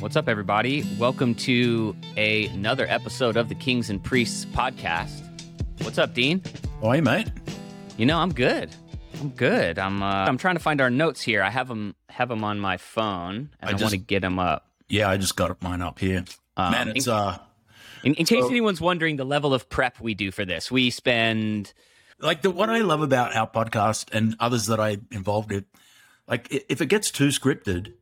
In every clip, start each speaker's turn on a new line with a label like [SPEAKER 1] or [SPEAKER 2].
[SPEAKER 1] What's up, everybody? Welcome to a, another episode of the Kings and Priests podcast. What's up, Dean?
[SPEAKER 2] Oh, hey, mate.
[SPEAKER 1] You know, I'm good. I'm good. I'm uh, I'm trying to find our notes here. I have them have them on my phone, and I,
[SPEAKER 2] I just-
[SPEAKER 1] want to get them up.
[SPEAKER 2] Yeah, I just got mine up here.
[SPEAKER 1] Um,
[SPEAKER 2] Man, it's uh
[SPEAKER 1] In, in case
[SPEAKER 2] so-
[SPEAKER 1] anyone's wondering, the level of prep we do for this, we spend
[SPEAKER 2] like the what I love about our podcast and others that I involved in. Like, if it gets too scripted,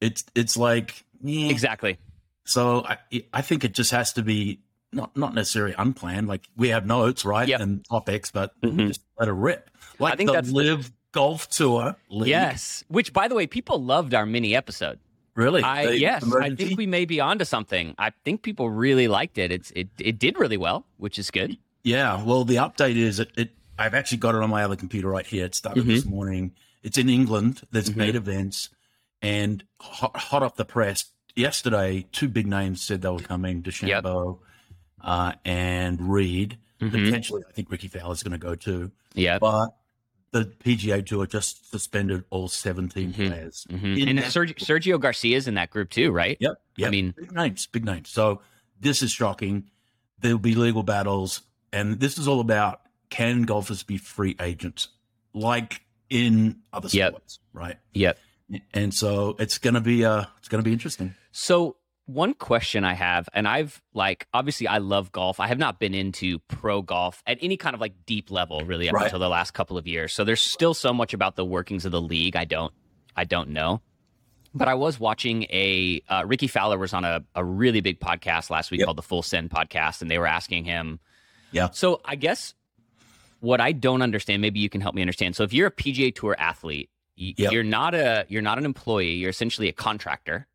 [SPEAKER 2] it's it's like yeah.
[SPEAKER 1] exactly.
[SPEAKER 2] So I I think it just has to be not not necessarily unplanned. Like we have notes, right,
[SPEAKER 1] Yep.
[SPEAKER 2] and topics, but
[SPEAKER 1] Mhm.
[SPEAKER 2] just let it rip. Like I
[SPEAKER 1] think
[SPEAKER 2] the
[SPEAKER 1] that's the-
[SPEAKER 2] live golf tour. League.
[SPEAKER 1] Yes. Which, by the way, people loved our mini episode.
[SPEAKER 2] really.
[SPEAKER 1] I
[SPEAKER 2] The
[SPEAKER 1] yes, I think we may be onto something. I think people really liked it. It's it it did really well, which is good.
[SPEAKER 2] Yeah, well, the update is it, it. I've actually got it on my other computer right here. It started
[SPEAKER 1] Mm-hmm.
[SPEAKER 2] this morning. It's in England. There's
[SPEAKER 1] Mhm.
[SPEAKER 2] eight events, and hot, hot off the press yesterday, two big names said they were coming: DeChambeau uh, and Reed.
[SPEAKER 1] Mhm.
[SPEAKER 2] Potentially, I think Rickie Fowler's going to go too.
[SPEAKER 1] Yeah.
[SPEAKER 2] But the PGA Tour just suspended all 17
[SPEAKER 1] Mhm.
[SPEAKER 2] players.
[SPEAKER 1] Mhm. And Sergio, Sergio Garcia's in that group too, right?
[SPEAKER 2] Yep. Yep.
[SPEAKER 1] I mean,
[SPEAKER 2] big names, big names. So this is shocking. There'll be legal battles, and this is all about can golfers be free agents, like in other
[SPEAKER 1] Yep.
[SPEAKER 2] sports, right?
[SPEAKER 1] yep.
[SPEAKER 2] And so it's gonna be uh it's gonna be interesting.
[SPEAKER 1] So one question I have, and I've like obviously I love golf. I have not been into pro golf at any kind of like deep level really up
[SPEAKER 2] Right.
[SPEAKER 1] until the last couple of years. So there's still so much about the workings of the league I don't I don't know. But I was watching a uh, Rickie Fowler was on a, a really big podcast last week
[SPEAKER 2] Yep.
[SPEAKER 1] called the Full Send podcast, and they were asking him.
[SPEAKER 2] Yeah.
[SPEAKER 1] So I guess what I don't understand, maybe you can help me understand. So if you're a PGA Tour athlete,
[SPEAKER 2] Yep.
[SPEAKER 1] you're not a you're not an employee. You're essentially a contractor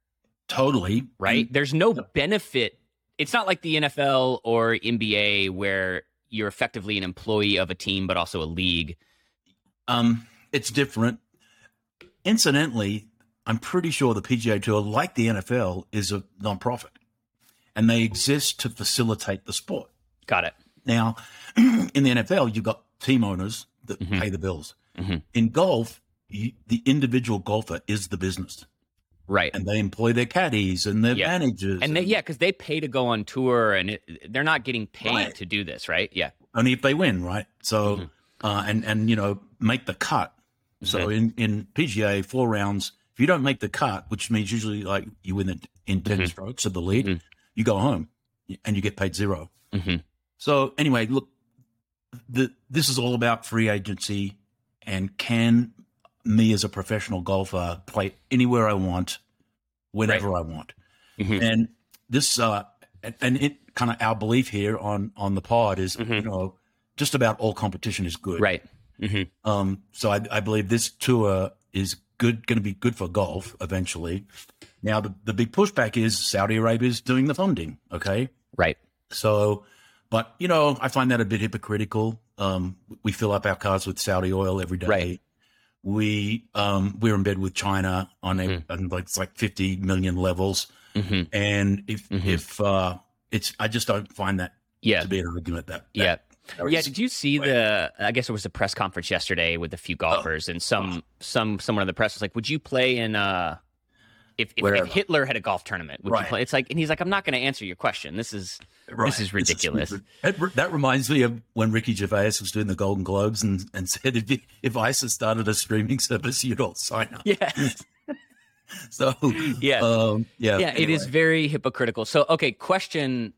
[SPEAKER 2] Totally.
[SPEAKER 1] right? There's no benefit. It's not like the NFL or NBA where you're effectively an employee of a team, but also a league.
[SPEAKER 2] Um, it's different. Incidentally, I'm pretty sure the PGA Tour, like the NFL, is a nonprofit, and they exist to facilitate the sport.
[SPEAKER 1] Got it.
[SPEAKER 2] Now, in the NFL, you've got team owners that
[SPEAKER 1] Mhm.
[SPEAKER 2] pay the bills.
[SPEAKER 1] Mhm.
[SPEAKER 2] In golf, you, the individual golfer is the business,
[SPEAKER 1] Right.
[SPEAKER 2] and they employ their caddies and their
[SPEAKER 1] Yeah.
[SPEAKER 2] managers.
[SPEAKER 1] And they, yeah, because they pay to go on tour, and it, they're not getting paid
[SPEAKER 2] Right.
[SPEAKER 1] to do this, right? Yeah.
[SPEAKER 2] only if they win, right? So,
[SPEAKER 1] Mhm.
[SPEAKER 2] uh, and and you know, make the cut. So
[SPEAKER 1] Mhm.
[SPEAKER 2] in in PGA, four rounds. If you don't make the cut, which means usually like you win it in 10
[SPEAKER 1] Mhm.
[SPEAKER 2] strokes of the lead,
[SPEAKER 1] Mhm.
[SPEAKER 2] you go home and you get paid 0
[SPEAKER 1] hmm
[SPEAKER 2] So anyway, look, the, this is all about free agency and can me as a professional golfer play anywhere I want, whenever I want.
[SPEAKER 1] Mhm.
[SPEAKER 2] And this, uh, and- it kind of our belief here on on the pod is, you
[SPEAKER 1] Mhm.
[SPEAKER 2] know, just about all competition is good.
[SPEAKER 1] Right. hmm
[SPEAKER 2] Um, so I, I believe this tour is good, going to be good for golf eventually. Now the the big pushback is Saudi Arabia is doing the funding. Okay,
[SPEAKER 1] Right.
[SPEAKER 2] so, but you know, I find that a bit hypocritical. Um, we fill up our cars with Saudi oil every day.
[SPEAKER 1] Right.
[SPEAKER 2] We um, we're in bed with China on a
[SPEAKER 1] Mhm.
[SPEAKER 2] on like it's like fifty million levels,
[SPEAKER 1] hmm
[SPEAKER 2] and if
[SPEAKER 1] Mhm.
[SPEAKER 2] if uh, it's I just don't find that
[SPEAKER 1] Yeah.
[SPEAKER 2] to be an argument that, that
[SPEAKER 1] Yeah. Yeah, did you see the? I guess it was a press conference yesterday with a few golfers, and some some someone in the press was like, "Would you play in uh, if if, if Hitler had a golf tournament? Would you play?" It's like, and he's like, "I'm not going to answer your question. This is
[SPEAKER 2] Right.
[SPEAKER 1] is ridiculous.
[SPEAKER 2] That, that reminds me of when Ricky Gervais was doing the Golden Globes and, and said if, if ISIS started a streaming service, you'd all sign up.
[SPEAKER 1] yeah,
[SPEAKER 2] So
[SPEAKER 1] Yeah.
[SPEAKER 2] um, yeah,
[SPEAKER 1] yeah. It is very hypocritical. So, okay, question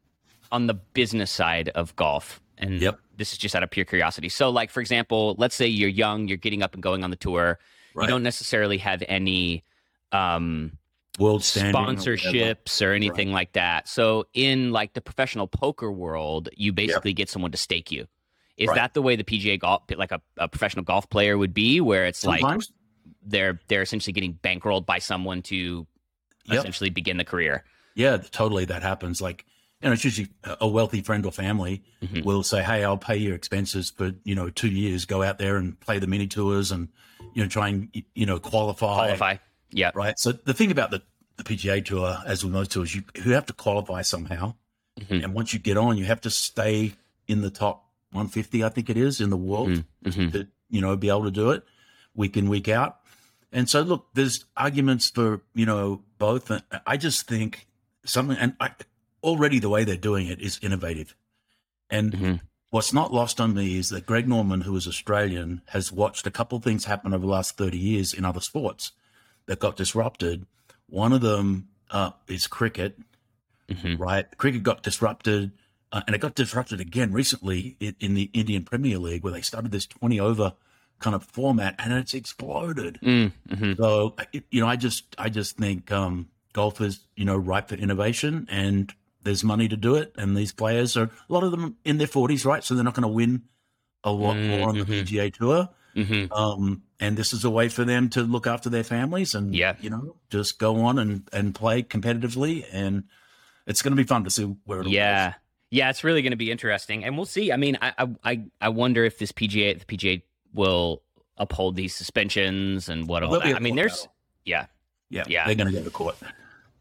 [SPEAKER 1] on the business side of golf, and
[SPEAKER 2] Yep.
[SPEAKER 1] this is just out of pure curiosity. So, like for example, let's say you're young, you're getting up and going on the tour.
[SPEAKER 2] Right.
[SPEAKER 1] You don't necessarily have any. Um,
[SPEAKER 2] world standing or
[SPEAKER 1] sponsorships or anything like that. So in like the professional poker world, you basically get someone to stake you. Is
[SPEAKER 2] Right.
[SPEAKER 1] that the way the PGA golf, like a, a professional golf player would be, where it's like they're they're essentially getting bankrolled by someone to
[SPEAKER 2] Yep.
[SPEAKER 1] essentially begin the career?
[SPEAKER 2] yeah, totally. That happens. Like, you know, it's usually a wealthy friend or family
[SPEAKER 1] Mhm.
[SPEAKER 2] will say, "Hey, I'll pay your expenses for you know two years. Go out there and play the mini tours and you know try and you know qualify."
[SPEAKER 1] Qualify. Yeah.
[SPEAKER 2] right? So the thing about the, the PGA Tour, as with most tours, you you have to qualify somehow,
[SPEAKER 1] Mhm.
[SPEAKER 2] and once you get on, you have to stay in the top 150, I think it is, in the world
[SPEAKER 1] Mhm.
[SPEAKER 2] to you know be able to do it week in week out. And so, look, there's arguments for you know both. I just think something, and I, already the way they're doing it is innovative. And
[SPEAKER 1] Mhm.
[SPEAKER 2] what's not lost on me is that Greg Norman, who is Australian, has watched a couple of things happen over the last 30 years in other sports that got disrupted. One of them uh, is cricket,
[SPEAKER 1] Mhm.
[SPEAKER 2] right? Cricket got disrupted, uh, and it got disrupted again recently in, in the Indian Premier League, where they started this 20 over kind of format, and it's exploded.
[SPEAKER 1] Mm, mhm.
[SPEAKER 2] So you know, I just I just think um, golf is you know ripe for innovation, and there's money to do it. And these players are a lot of them in their 40s, right? So they're not going to win a lot more on the
[SPEAKER 1] Mhm.
[SPEAKER 2] PGA Tour.
[SPEAKER 1] Mhm.
[SPEAKER 2] Um, and this is a way for them to look after their families and
[SPEAKER 1] Yeah.
[SPEAKER 2] you know just go on and and play competitively, and it's going to be fun to see where it goes
[SPEAKER 1] Yeah. Yeah, it's really going to be interesting, and we'll see. I mean, I, I, I, wonder if this PGA, the PGA, will uphold these suspensions and what all
[SPEAKER 2] There'll
[SPEAKER 1] that.
[SPEAKER 2] a
[SPEAKER 1] I mean, there's,
[SPEAKER 2] battle.
[SPEAKER 1] yeah.
[SPEAKER 2] Yeah,
[SPEAKER 1] Yeah.
[SPEAKER 2] they're going to go to court.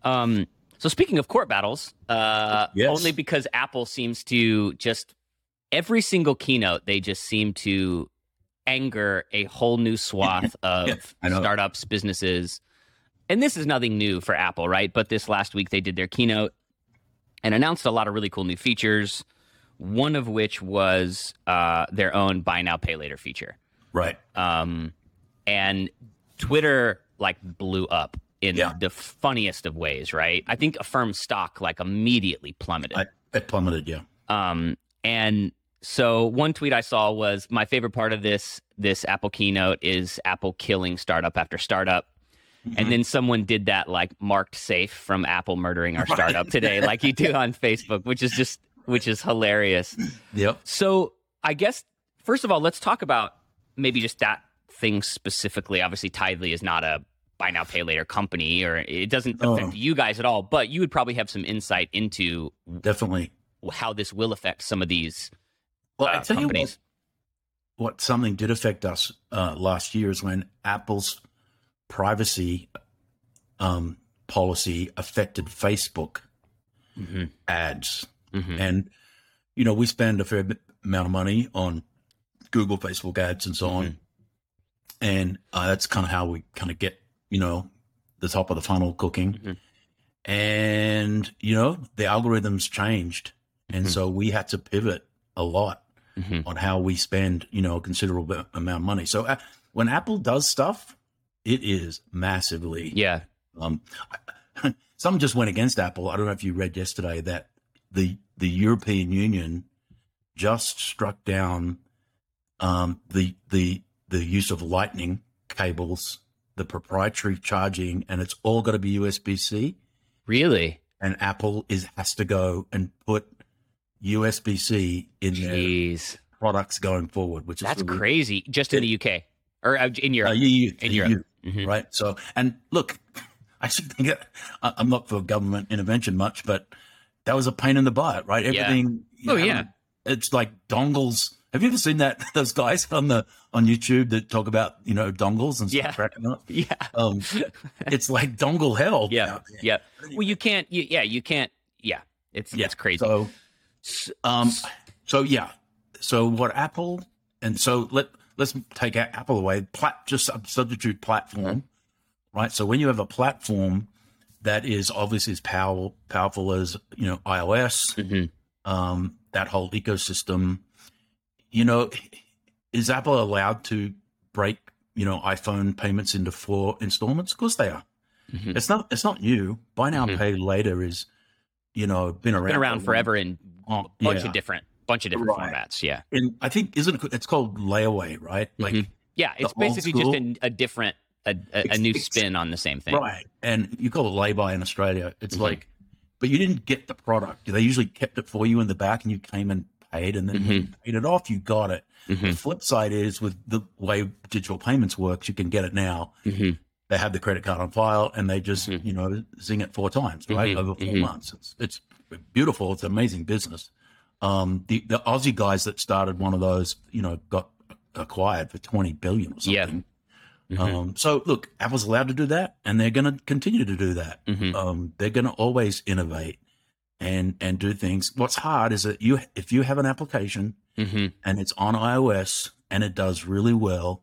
[SPEAKER 1] Um. So speaking of court battles, uh,
[SPEAKER 2] Yes.
[SPEAKER 1] only because Apple seems to just every single keynote they just seem to anger a whole new swath of
[SPEAKER 2] Yeah,
[SPEAKER 1] startups, businesses. And this is nothing new for Apple, right? But this last week they did their keynote and announced a lot of really cool new features. One of which was uh, their own buy now, pay later feature.
[SPEAKER 2] Right.
[SPEAKER 1] Um, and Twitter like blew up in
[SPEAKER 2] Yeah.
[SPEAKER 1] the funniest of ways, right? I think Affirm stock like immediately plummeted.
[SPEAKER 2] I, it plummeted. Yeah.
[SPEAKER 1] Um, and so one tweet I saw was my favorite part of this this Apple keynote is Apple killing startup after startup.
[SPEAKER 2] Mm-hmm.
[SPEAKER 1] And then someone did that like marked safe from Apple murdering our startup today, like you do on Facebook, which is just which is hilarious.
[SPEAKER 2] Yep.
[SPEAKER 1] So I guess first of all, let's talk about maybe just that thing specifically. Obviously, Tithe.ly is not a buy now pay later company, or it doesn't
[SPEAKER 2] Oh.
[SPEAKER 1] affect you guys at all. But you would probably have some insight into
[SPEAKER 2] Definitely.
[SPEAKER 1] how this will affect some of these
[SPEAKER 2] Well,
[SPEAKER 1] uh,
[SPEAKER 2] I tell you what, what something did affect us uh, last year is when Apple's privacy um, policy affected Facebook
[SPEAKER 1] Mhm,
[SPEAKER 2] ads.
[SPEAKER 1] mhm.
[SPEAKER 2] And, you know, we spend a fair amount of money on Google, Facebook ads, and so on.
[SPEAKER 1] Mhm.
[SPEAKER 2] And uh, that's kind of how we kind of get, you know, the top of the funnel cooking.
[SPEAKER 1] Mhm.
[SPEAKER 2] And, you know, the algorithms changed. And
[SPEAKER 1] Mhm.
[SPEAKER 2] so we had to pivot a lot
[SPEAKER 1] Mhm.
[SPEAKER 2] on how we spend, you know, a considerable amount of money. So uh, when Apple does stuff, it is massively.
[SPEAKER 1] Yeah.
[SPEAKER 2] Um, some just went against Apple. I don't know if you read yesterday that the the European Union just struck down um, the the the use of Lightning cables, the proprietary charging, and it's all got to be USB C.
[SPEAKER 1] Really?
[SPEAKER 2] And Apple is has to go and put USB C in their products going forward, which is
[SPEAKER 1] That's
[SPEAKER 2] really-
[SPEAKER 1] crazy. Just in the UK or uh, in
[SPEAKER 2] Uh,
[SPEAKER 1] Europe.
[SPEAKER 2] EU,
[SPEAKER 1] In
[SPEAKER 2] EU,
[SPEAKER 1] Europe. Mhm.
[SPEAKER 2] right? So, and look, I should think it, I'm not for government intervention much, but that was a pain in the butt, right?
[SPEAKER 1] Yeah.
[SPEAKER 2] Everything. you
[SPEAKER 1] Oh,
[SPEAKER 2] know,
[SPEAKER 1] yeah.
[SPEAKER 2] It's like dongles. Have you ever seen that? Those guys on the on YouTube that talk about you know dongles and
[SPEAKER 1] Yeah.
[SPEAKER 2] stuff up.
[SPEAKER 1] Yeah.
[SPEAKER 2] Um, it's like dongle hell.
[SPEAKER 1] Yeah. Yeah. Well, you can't. You, yeah, you can't. Yeah. It's
[SPEAKER 2] Yeah.
[SPEAKER 1] it's crazy.
[SPEAKER 2] So, um, so yeah. So what Apple and so let let's take Apple away. Plat, just substitute platform, right? So when you have a platform that is obviously as powerful powerful as you know iOS,
[SPEAKER 1] Mhm.
[SPEAKER 2] um, that whole ecosystem, you know, is Apple allowed to break you know iPhone payments into four installments? Of course they are.
[SPEAKER 1] Mhm.
[SPEAKER 2] It's not. It's not new. Buy now,
[SPEAKER 1] Mhm.
[SPEAKER 2] pay later is, you know, been around
[SPEAKER 1] Been around forever in a bunch
[SPEAKER 2] yeah.
[SPEAKER 1] of different bunch of different
[SPEAKER 2] Right.
[SPEAKER 1] formats. Yeah.
[SPEAKER 2] And I think isn't it, it's called layaway, right? Like
[SPEAKER 1] Mhm. Yeah. It's basically just a, a different a, a, a new spin on the same thing.
[SPEAKER 2] right, and you call it lay-by in Australia. It's
[SPEAKER 1] Mhm.
[SPEAKER 2] like, but you didn't get the product. They usually kept it for you in the back, and you came and paid, and then you paid it off, you got it. The
[SPEAKER 1] Mhm.
[SPEAKER 2] flip side is with the way digital payments works, you can get it now. They have the credit card on file, and they just
[SPEAKER 1] Mhm.
[SPEAKER 2] you know zing it four times, right,
[SPEAKER 1] Mhm,
[SPEAKER 2] over 4
[SPEAKER 1] mhm.
[SPEAKER 2] months. It's it's beautiful. It's amazing business. Um, the the Aussie guys that started one of those, you know, got acquired for twenty billion or
[SPEAKER 1] Yeah.
[SPEAKER 2] something.
[SPEAKER 1] Mhm.
[SPEAKER 2] Um, so look, Apple's allowed to do that, and they're going to continue to do that.
[SPEAKER 1] Mhm.
[SPEAKER 2] Um, they're going to always innovate and and do things. What's hard is that you if you have an application
[SPEAKER 1] Mhm.
[SPEAKER 2] and it's on iOS and it does really well,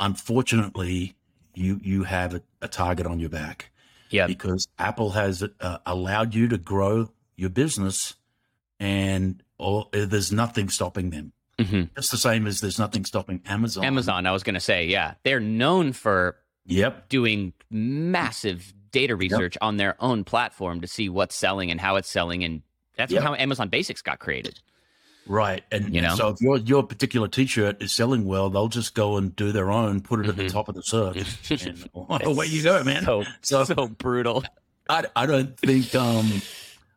[SPEAKER 2] unfortunately, you you have a, a target on your back.
[SPEAKER 1] Yeah.
[SPEAKER 2] because Apple has uh, allowed you to grow your business, and all, there's nothing stopping them.
[SPEAKER 1] hmm
[SPEAKER 2] Just the same as there's nothing stopping Amazon.
[SPEAKER 1] Amazon, I was going to say, yeah, they're known for
[SPEAKER 2] Yep.
[SPEAKER 1] doing massive data research on their own platform to see what's selling and how it's selling, and that's
[SPEAKER 2] Yep.
[SPEAKER 1] how Amazon Basics got created.
[SPEAKER 2] Right. And
[SPEAKER 1] You know?
[SPEAKER 2] so if your your particular t-shirt is selling well, they'll just go and do their own, put it at the
[SPEAKER 1] Mhm.
[SPEAKER 2] top of the search. and away you go, man.
[SPEAKER 1] So
[SPEAKER 2] So-
[SPEAKER 1] so brutal.
[SPEAKER 2] I, I don't think um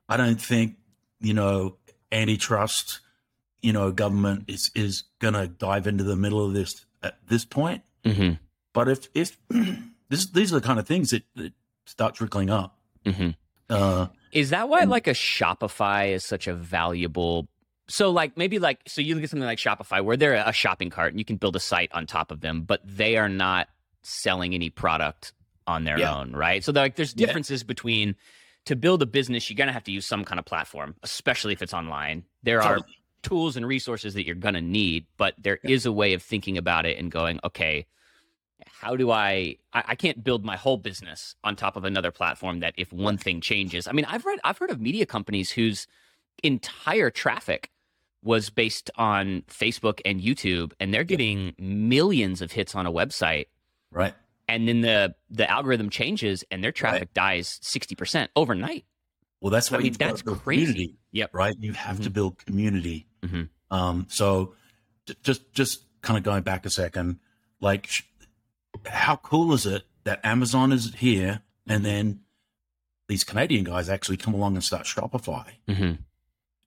[SPEAKER 2] I don't think you know antitrust you know government is is gonna dive into the middle of this at this point.
[SPEAKER 1] hmm
[SPEAKER 2] But if if this these are the kind of things that, that start trickling up.
[SPEAKER 1] hmm
[SPEAKER 2] Uh,
[SPEAKER 1] Is that why
[SPEAKER 2] And-
[SPEAKER 1] like a Shopify is such a valuable? So like maybe like so you look at something like Shopify where they're a shopping cart and you can build a site on top of them, but they are not selling any product on their
[SPEAKER 2] Yeah.
[SPEAKER 1] own, right? So like there's
[SPEAKER 2] Yeah.
[SPEAKER 1] differences between to build a business, you're gonna have to use some kind of platform, especially if it's online. There are tools and resources that you're gonna need, but there is a way of thinking about it and going, okay, how do I, I I can't build my whole business on top of another platform that if one thing changes. I mean, I've read I've heard of media companies whose entire traffic was based on Facebook and YouTube and they're getting millions of hits on a website
[SPEAKER 2] right.
[SPEAKER 1] and then the the algorithm changes and their traffic dies 60% overnight.
[SPEAKER 2] Well, that's why I mean,
[SPEAKER 1] that's
[SPEAKER 2] to
[SPEAKER 1] crazy.
[SPEAKER 2] community,
[SPEAKER 1] Yep.
[SPEAKER 2] right? You have to
[SPEAKER 1] Mhm.
[SPEAKER 2] build community.
[SPEAKER 1] Mhm.
[SPEAKER 2] Um, so just just kind of going back a second, like sh- how cool is it that Amazon is here and then these Canadian guys actually come along and start Shopify
[SPEAKER 1] Mhm.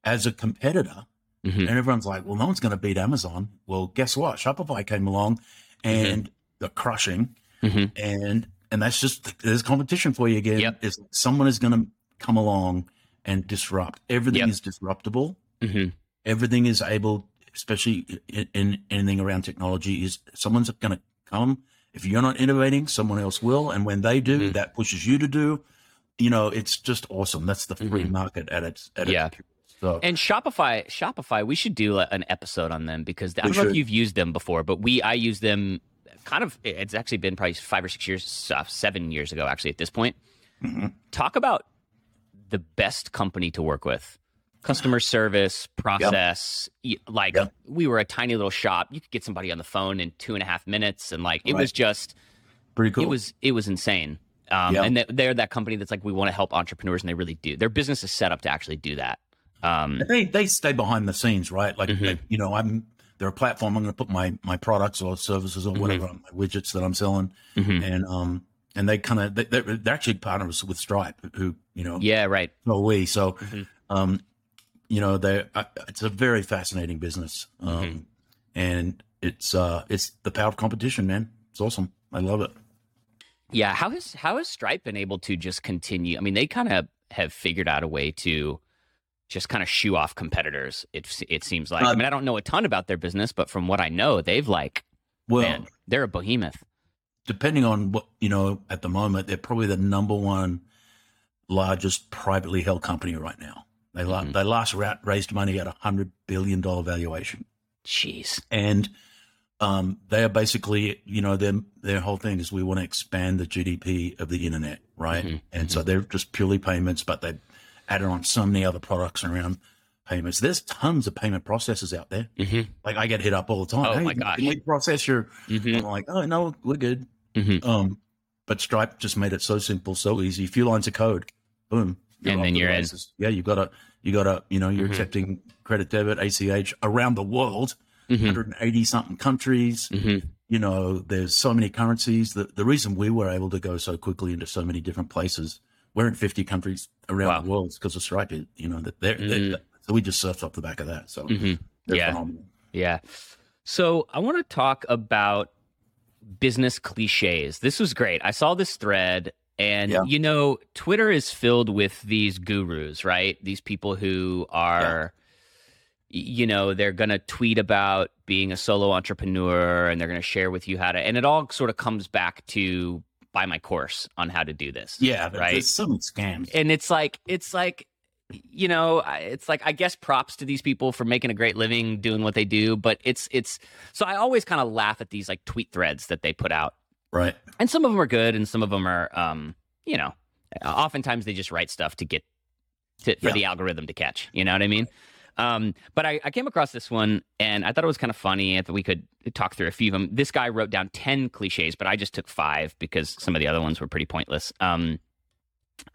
[SPEAKER 2] as a competitor,
[SPEAKER 1] Mhm.
[SPEAKER 2] and everyone's like, "Well, no one's going to beat Amazon." Well, guess what? Shopify came along, and they're crushing,
[SPEAKER 1] Mhm.
[SPEAKER 2] and and that's just there's competition for you again.
[SPEAKER 1] Yep.
[SPEAKER 2] Is someone is going to come along and disrupt? Everything
[SPEAKER 1] Yep.
[SPEAKER 2] is disruptible.
[SPEAKER 1] Mhm.
[SPEAKER 2] Everything is able, especially in, in anything around technology, is someone's going to come. If you're not innovating, someone else will, and when they do,
[SPEAKER 1] Mhm.
[SPEAKER 2] that pushes you to do. You know, it's just awesome. That's the free market at its at
[SPEAKER 1] Yeah.
[SPEAKER 2] its so
[SPEAKER 1] And Shopify, Shopify, we should do a- an episode on them because I don't know if you've used them before, but we I use them kind of. It's actually been probably five or six years, seven years ago actually. At this point,
[SPEAKER 2] Mhm.
[SPEAKER 1] talk about the best company to work with. Customer service, process. y- Like
[SPEAKER 2] Yep.
[SPEAKER 1] we were a tiny little shop. You could get somebody on the phone in two and a half minutes, and like it
[SPEAKER 2] Right.
[SPEAKER 1] was just
[SPEAKER 2] pretty cool.
[SPEAKER 1] it was it was insane. Um,
[SPEAKER 2] Yeah.
[SPEAKER 1] And they're that company that's like we want to help entrepreneurs, and they really do. Their business is set up to actually do that. Um,
[SPEAKER 2] they they stay behind the scenes, right? Like
[SPEAKER 1] Mhm.
[SPEAKER 2] you know, I'm they're a platform. I'm going to put my my products or services or whatever my widgets that I'm selling,
[SPEAKER 1] mhm.
[SPEAKER 2] and um and they kind of they, they're, they're actually partners with Stripe, who you know,
[SPEAKER 1] Yeah, right.
[SPEAKER 2] so we. So,
[SPEAKER 1] Mhm.
[SPEAKER 2] um, you know, they it's a very fascinating business, um,
[SPEAKER 1] Mhm.
[SPEAKER 2] and it's uh it's the power of competition, man. It's awesome. I love it.
[SPEAKER 1] Yeah, how has how has Stripe been able to just continue? I mean, they kind of have figured out a way to just kind of shoo off competitors. It it seems like. I
[SPEAKER 2] Um,
[SPEAKER 1] mean, I don't know a ton about their business, but from what I know, they've like
[SPEAKER 2] Well,
[SPEAKER 1] man, they're a behemoth.
[SPEAKER 2] depending on what you know at the moment, they're probably the number one largest privately held company right now. They la-
[SPEAKER 1] Mhm.
[SPEAKER 2] they last ra- raised money at a hundred billion dollar valuation,
[SPEAKER 1] Jeez.
[SPEAKER 2] and um, they are basically you know their their whole thing is we want to expand the GDP of the internet, right?
[SPEAKER 1] Mhm,
[SPEAKER 2] And so they're just purely payments, but they added on so many other products around payments. There's tons of payment processors out there.
[SPEAKER 1] Mm-hmm.
[SPEAKER 2] Like I get hit up all the time.
[SPEAKER 1] Oh
[SPEAKER 2] hey,
[SPEAKER 1] my gosh.
[SPEAKER 2] Can we process your?
[SPEAKER 1] Mm-hmm.
[SPEAKER 2] I'm like, oh no, we're good.
[SPEAKER 1] Mhm.
[SPEAKER 2] Um, but Stripe just made it so simple, so easy. A few lines of code, boom,
[SPEAKER 1] And then
[SPEAKER 2] the
[SPEAKER 1] you're in.
[SPEAKER 2] Yeah, you got to, you got to, you know, you're
[SPEAKER 1] Mhm.
[SPEAKER 2] accepting credit, debit, ACH around the world,
[SPEAKER 1] Mm-hmm.
[SPEAKER 2] 180 something countries.
[SPEAKER 1] Mm-hmm.
[SPEAKER 2] You know, there's so many currencies. The the reason we were able to go so quickly into so many different places, we're in 50 countries around
[SPEAKER 1] Wow.
[SPEAKER 2] the world because of Stripe. You know, that they're, they're-
[SPEAKER 1] Mhm.
[SPEAKER 2] so we just surfed off the back of that. So
[SPEAKER 1] Mm-hmm.
[SPEAKER 2] they're
[SPEAKER 1] Yeah.
[SPEAKER 2] phenomenal.
[SPEAKER 1] Yeah. So I want to talk about business cliches. This was great. I saw this thread, and
[SPEAKER 2] Yeah.
[SPEAKER 1] you know, Twitter is filled with these gurus, right? These people who are, y- you know, they're going to tweet about being a solo entrepreneur and they're going to share with you how to, and it all sort of comes back to buy my course on how to do this.
[SPEAKER 2] Yeah,
[SPEAKER 1] Right.
[SPEAKER 2] There's so many scams.
[SPEAKER 1] and it's like it's like you know it's like i guess props to these people for making a great living doing what they do but it's it's so i always kind of laugh at these like tweet threads that they put out
[SPEAKER 2] right.
[SPEAKER 1] and some of them are good and some of them are um you know oftentimes they just write stuff to get to, for
[SPEAKER 2] Yeah.
[SPEAKER 1] the algorithm to catch. You know what I mean? Um, but I, I came across this one and I thought it was kind of funny. that we could talk through a few of them. This guy wrote down 10 cliches, but I just took five because some of the other ones were pretty pointless. Um,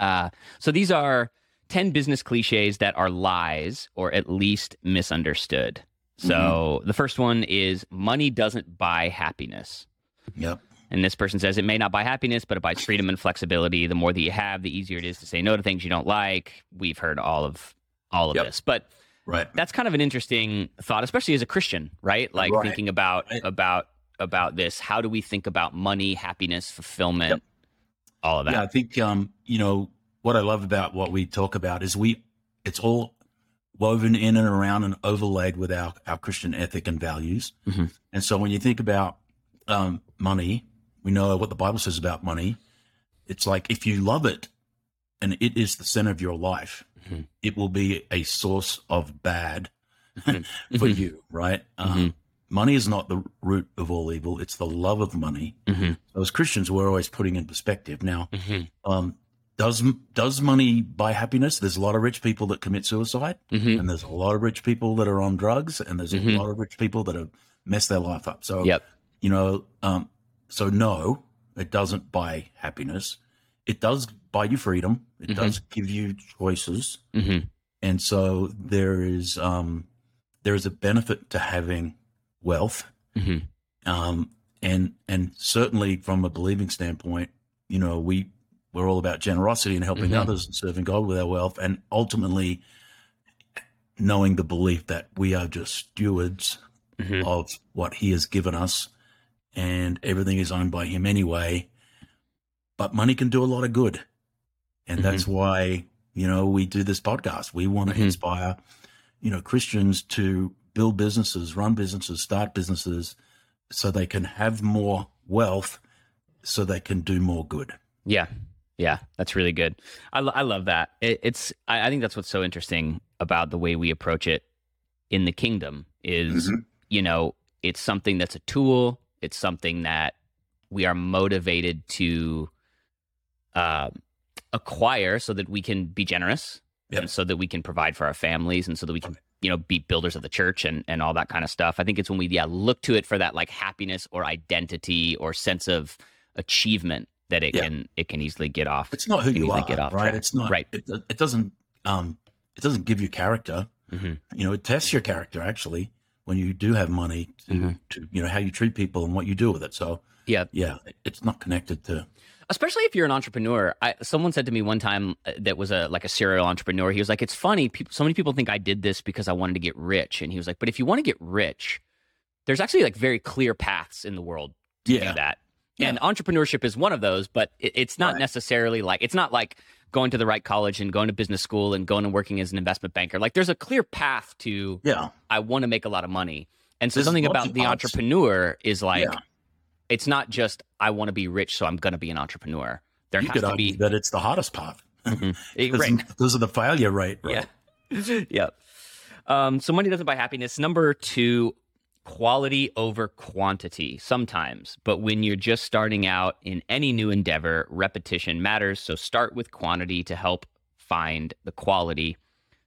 [SPEAKER 1] uh, so these are 10 business cliches that are lies or at least misunderstood. So the first one is money doesn't buy happiness.
[SPEAKER 2] Yep.
[SPEAKER 1] And this person says it may not buy happiness, but it buys freedom and flexibility. The more that you have, the easier it is to say no to things you don't like. We've heard all of all of
[SPEAKER 2] Yep.
[SPEAKER 1] this, but
[SPEAKER 2] Right.
[SPEAKER 1] that's kind of an interesting thought, especially as a Christian, right? Like
[SPEAKER 2] Right.
[SPEAKER 1] thinking about
[SPEAKER 2] Right.
[SPEAKER 1] about about this. How do we think about money, happiness, fulfillment,
[SPEAKER 2] Yep.
[SPEAKER 1] all of that?
[SPEAKER 2] Yeah, I think um, you know what I love about what we talk about is we it's all woven in and around and overlaid with our our Christian ethic and values.
[SPEAKER 1] Mhm.
[SPEAKER 2] And so when you think about um, money, we know what the Bible says about money. It's like if you love it and it is the center of your life,
[SPEAKER 1] Mhm.
[SPEAKER 2] it will be a source of bad
[SPEAKER 1] Mhm.
[SPEAKER 2] for
[SPEAKER 1] Mhm.
[SPEAKER 2] you, right? Um,
[SPEAKER 1] Mhm.
[SPEAKER 2] money is not the root of all evil; it's the love of money.
[SPEAKER 1] Mhm.
[SPEAKER 2] So as Christians, we're always putting in perspective. Now, um, does does money buy happiness? There's a lot of rich people that commit suicide, and there's a lot of rich people that are on drugs, and there's a lot of rich people that have messed their life up. So,
[SPEAKER 1] Yep.
[SPEAKER 2] you know, um, so no, it doesn't buy happiness. It does buy you freedom. It
[SPEAKER 1] Mhm.
[SPEAKER 2] does give you choices,
[SPEAKER 1] Mhm.
[SPEAKER 2] and so there is um, there is a benefit to having wealth
[SPEAKER 1] Mhm.
[SPEAKER 2] um, and and certainly from a believing standpoint, you know, we we're all about generosity and helping
[SPEAKER 1] Mhm.
[SPEAKER 2] others and serving God with our wealth, and ultimately knowing the belief that we are just stewards
[SPEAKER 1] Mhm.
[SPEAKER 2] of what He has given us, and everything is owned by Him anyway. But money can do a lot of good, and that's why you know we do this podcast. We want to
[SPEAKER 1] Mhm.
[SPEAKER 2] inspire, you know, Christians to build businesses, run businesses, start businesses, so they can have more wealth, so they can do more good.
[SPEAKER 1] Yeah, yeah, that's really good. I, lo- I love that. It, it's I, I think that's what's so interesting about the way we approach it in the kingdom is you know it's something that's a tool. It's something that we are motivated to uh, acquire so that we can be generous
[SPEAKER 2] Yep.
[SPEAKER 1] and so that we can provide for our families and so that we can you know be builders of the church and and all that kind of stuff. I think it's when we yeah look to it for that like happiness or identity or sense of achievement that it
[SPEAKER 2] Yeah.
[SPEAKER 1] can it can easily get off.
[SPEAKER 2] It's not who you are,
[SPEAKER 1] get off
[SPEAKER 2] right?
[SPEAKER 1] track.
[SPEAKER 2] It's not
[SPEAKER 1] Right.
[SPEAKER 2] It, it doesn't. Um, it doesn't give you character.
[SPEAKER 1] Mhm.
[SPEAKER 2] You know, it tests your character actually when you do have money to,
[SPEAKER 1] Mhm.
[SPEAKER 2] to you know how you treat people and what you do with it. So
[SPEAKER 1] Yeah.
[SPEAKER 2] yeah, it's not connected to
[SPEAKER 1] especially if you're an entrepreneur. I, someone said to me one time uh, that was a like a serial entrepreneur. He was like, "It's funny. People, so many people think I did this because I wanted to get rich." And he was like, "But if you want to get rich, there's actually like very clear paths in the world to
[SPEAKER 2] Yeah.
[SPEAKER 1] do that.
[SPEAKER 2] Yeah.
[SPEAKER 1] And entrepreneurship is one of those. But it, it's not
[SPEAKER 2] Right.
[SPEAKER 1] necessarily like it's not like going to the right college and going to business school and going and working as an investment banker. Like there's a clear path to
[SPEAKER 2] yeah.
[SPEAKER 1] I want to make a lot of money. And so
[SPEAKER 2] There's
[SPEAKER 1] something about the entrepreneur is like
[SPEAKER 2] Yeah.
[SPEAKER 1] It's not just I want to be rich, so I'm going to be an entrepreneur. There
[SPEAKER 2] You
[SPEAKER 1] has
[SPEAKER 2] could
[SPEAKER 1] to be
[SPEAKER 2] that it's the
[SPEAKER 1] Mhm. Eh,
[SPEAKER 2] because,
[SPEAKER 1] right.
[SPEAKER 2] because of the failure rate. Right?
[SPEAKER 1] Yeah. yeah. Um, so money doesn't buy happiness. Number two, quality over quantity sometimes. But when you're just starting out in any new endeavor, repetition matters. So start with quantity to help find the quality,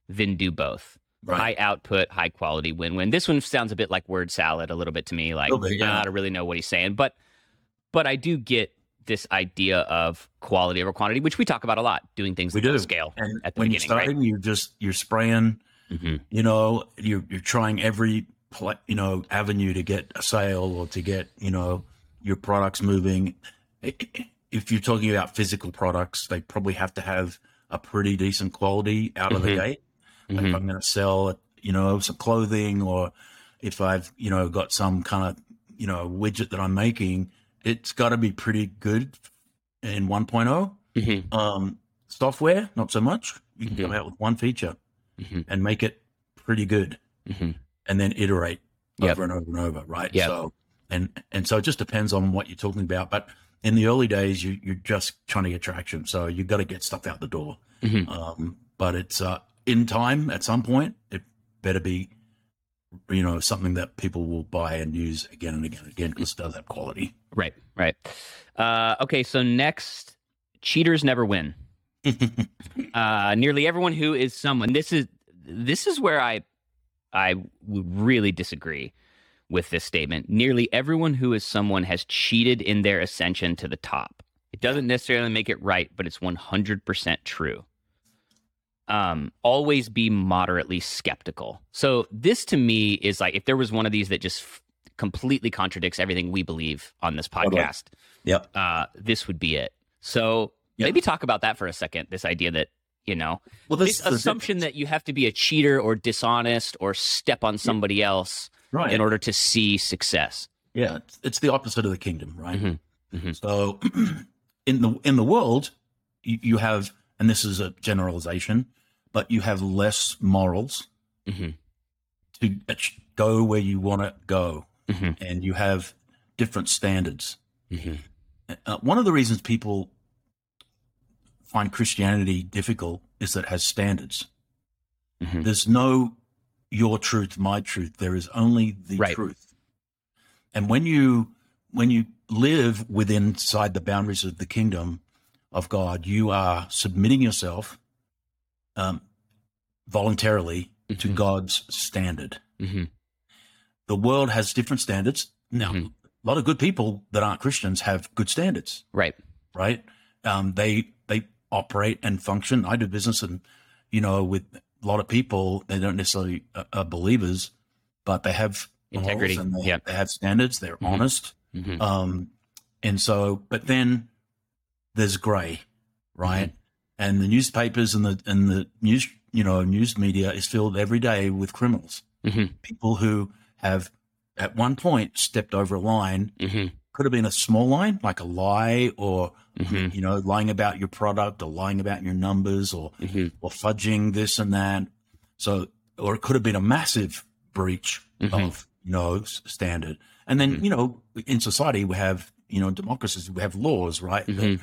[SPEAKER 1] then do both.
[SPEAKER 2] Right.
[SPEAKER 1] High output, high quality, win win. This one sounds a bit like word salad a little bit to me. Like
[SPEAKER 2] bit, yeah.
[SPEAKER 1] I don't really know what he's saying, but but I do get this idea of quality over quantity, which we talk about a lot, doing things
[SPEAKER 2] We
[SPEAKER 1] at
[SPEAKER 2] do.
[SPEAKER 1] scale
[SPEAKER 2] And
[SPEAKER 1] at the
[SPEAKER 2] when you're
[SPEAKER 1] beginning, right?
[SPEAKER 2] starting, you're just you're spraying.
[SPEAKER 1] hmm
[SPEAKER 2] You know, you're you're trying every you know avenue to get a sale or to get you know your products moving. If you're talking about physical products, they probably have to have a pretty decent quality out of the
[SPEAKER 1] Mhm.
[SPEAKER 2] Gate. Like if I'm going to sell, you know, some clothing, or if I've you know got some kind of you know widget that I'm making, it's got to be pretty good in 1.0.
[SPEAKER 1] Mhm.
[SPEAKER 2] Um, software, not so much. You can come
[SPEAKER 1] Mhm.
[SPEAKER 2] out with one feature
[SPEAKER 1] Mhm.
[SPEAKER 2] and make it pretty good,
[SPEAKER 1] Mhm.
[SPEAKER 2] and then iterate
[SPEAKER 1] Yep.
[SPEAKER 2] over and over and over, right?
[SPEAKER 1] Yep.
[SPEAKER 2] So, and and so it just depends on what you're talking about. But in the early days, you you're just trying to get traction, so you've got to get stuff out the door.
[SPEAKER 1] Mhm.
[SPEAKER 2] Um, but it's uh, in time at some point. It better be, you know, something that people will buy and use again and again and again because it does have quality.
[SPEAKER 1] Right, right. Uh, okay, so next, cheaters never win. uh, nearly everyone who is someone. This is this is where I I would really disagree with this statement. Nearly everyone who is someone has cheated in their ascension to the top. It doesn't necessarily make it right, but it's 100% true. Um, always be moderately skeptical. So this to me is like if there was one of these that just f- completely contradicts everything we believe on this
[SPEAKER 2] Totally.
[SPEAKER 1] podcast,
[SPEAKER 2] Yep.
[SPEAKER 1] uh, this would be it. So
[SPEAKER 2] Yep.
[SPEAKER 1] maybe talk about that for a second. This idea that you know
[SPEAKER 2] Well,
[SPEAKER 1] this
[SPEAKER 2] this,
[SPEAKER 1] assumption that you have to be a cheater or dishonest or step on somebody else
[SPEAKER 2] right.
[SPEAKER 1] in order to see success.
[SPEAKER 2] Yeah, it's, it's the opposite of the kingdom, right?
[SPEAKER 1] Mhm. Mhm.
[SPEAKER 2] So, in the in the world, you, you have, and this is a generalization, but you have less morals
[SPEAKER 1] Mhm.
[SPEAKER 2] to go where you want to go,
[SPEAKER 1] Mhm.
[SPEAKER 2] and you have different standards.
[SPEAKER 1] Mhm.
[SPEAKER 2] Uh, one of the reasons people find Christianity difficult is that it has standards.
[SPEAKER 1] Mhm.
[SPEAKER 2] There's no your truth, my truth. There is only the
[SPEAKER 1] Right.
[SPEAKER 2] truth. And when you when you live within inside the boundaries of the kingdom of God, you are submitting yourself um, voluntarily to
[SPEAKER 1] Mhm.
[SPEAKER 2] God's standard.
[SPEAKER 1] Mhm.
[SPEAKER 2] The world has different standards. Now,
[SPEAKER 1] Mhm.
[SPEAKER 2] a lot of good people that aren't Christians have good standards
[SPEAKER 1] Right.
[SPEAKER 2] right? Um, they they operate and function. I do business, and you know, with a lot of people, they don't necessarily uh, are believers, but they have
[SPEAKER 1] Integrity,
[SPEAKER 2] and they,
[SPEAKER 1] yeah.
[SPEAKER 2] they have standards. They're
[SPEAKER 1] Mhm.
[SPEAKER 2] honest,
[SPEAKER 1] Mhm.
[SPEAKER 2] um, and so. But then there's grey, right?
[SPEAKER 1] Mm-hmm.
[SPEAKER 2] And the newspapers and the and the news, you know, news media is filled every day with criminals,
[SPEAKER 1] Mhm.
[SPEAKER 2] people who have at one point stepped over a line.
[SPEAKER 1] Mhm.
[SPEAKER 2] Could have been a small line, like a lie or
[SPEAKER 1] Mhm.
[SPEAKER 2] you know, lying about your product or lying about your numbers or
[SPEAKER 1] Mhm.
[SPEAKER 2] or fudging this and that. So, or it could have been a massive breach
[SPEAKER 1] Mhm.
[SPEAKER 2] of you know standard. And then
[SPEAKER 1] Mhm.
[SPEAKER 2] you know, in society we have you know democracies, we have laws, right? that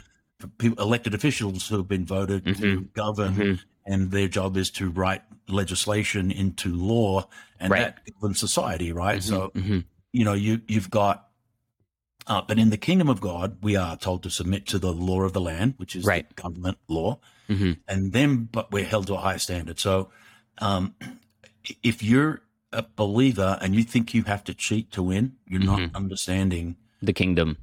[SPEAKER 2] people, elected officials who have been voted to
[SPEAKER 1] Mhm.
[SPEAKER 2] govern,
[SPEAKER 1] Mhm.
[SPEAKER 2] and their job is to write legislation into law, and
[SPEAKER 1] Right.
[SPEAKER 2] that governs society, right? So
[SPEAKER 1] Mhm.
[SPEAKER 2] you know you you've got uh, but in the kingdom of god we are told to submit to the law of the land which is
[SPEAKER 1] Right.
[SPEAKER 2] government law
[SPEAKER 1] Mhm.
[SPEAKER 2] and then but we're held to a higher standard so um, if you're a believer and you think you have to cheat to win you're not
[SPEAKER 1] Mhm.
[SPEAKER 2] understanding
[SPEAKER 1] the kingdom.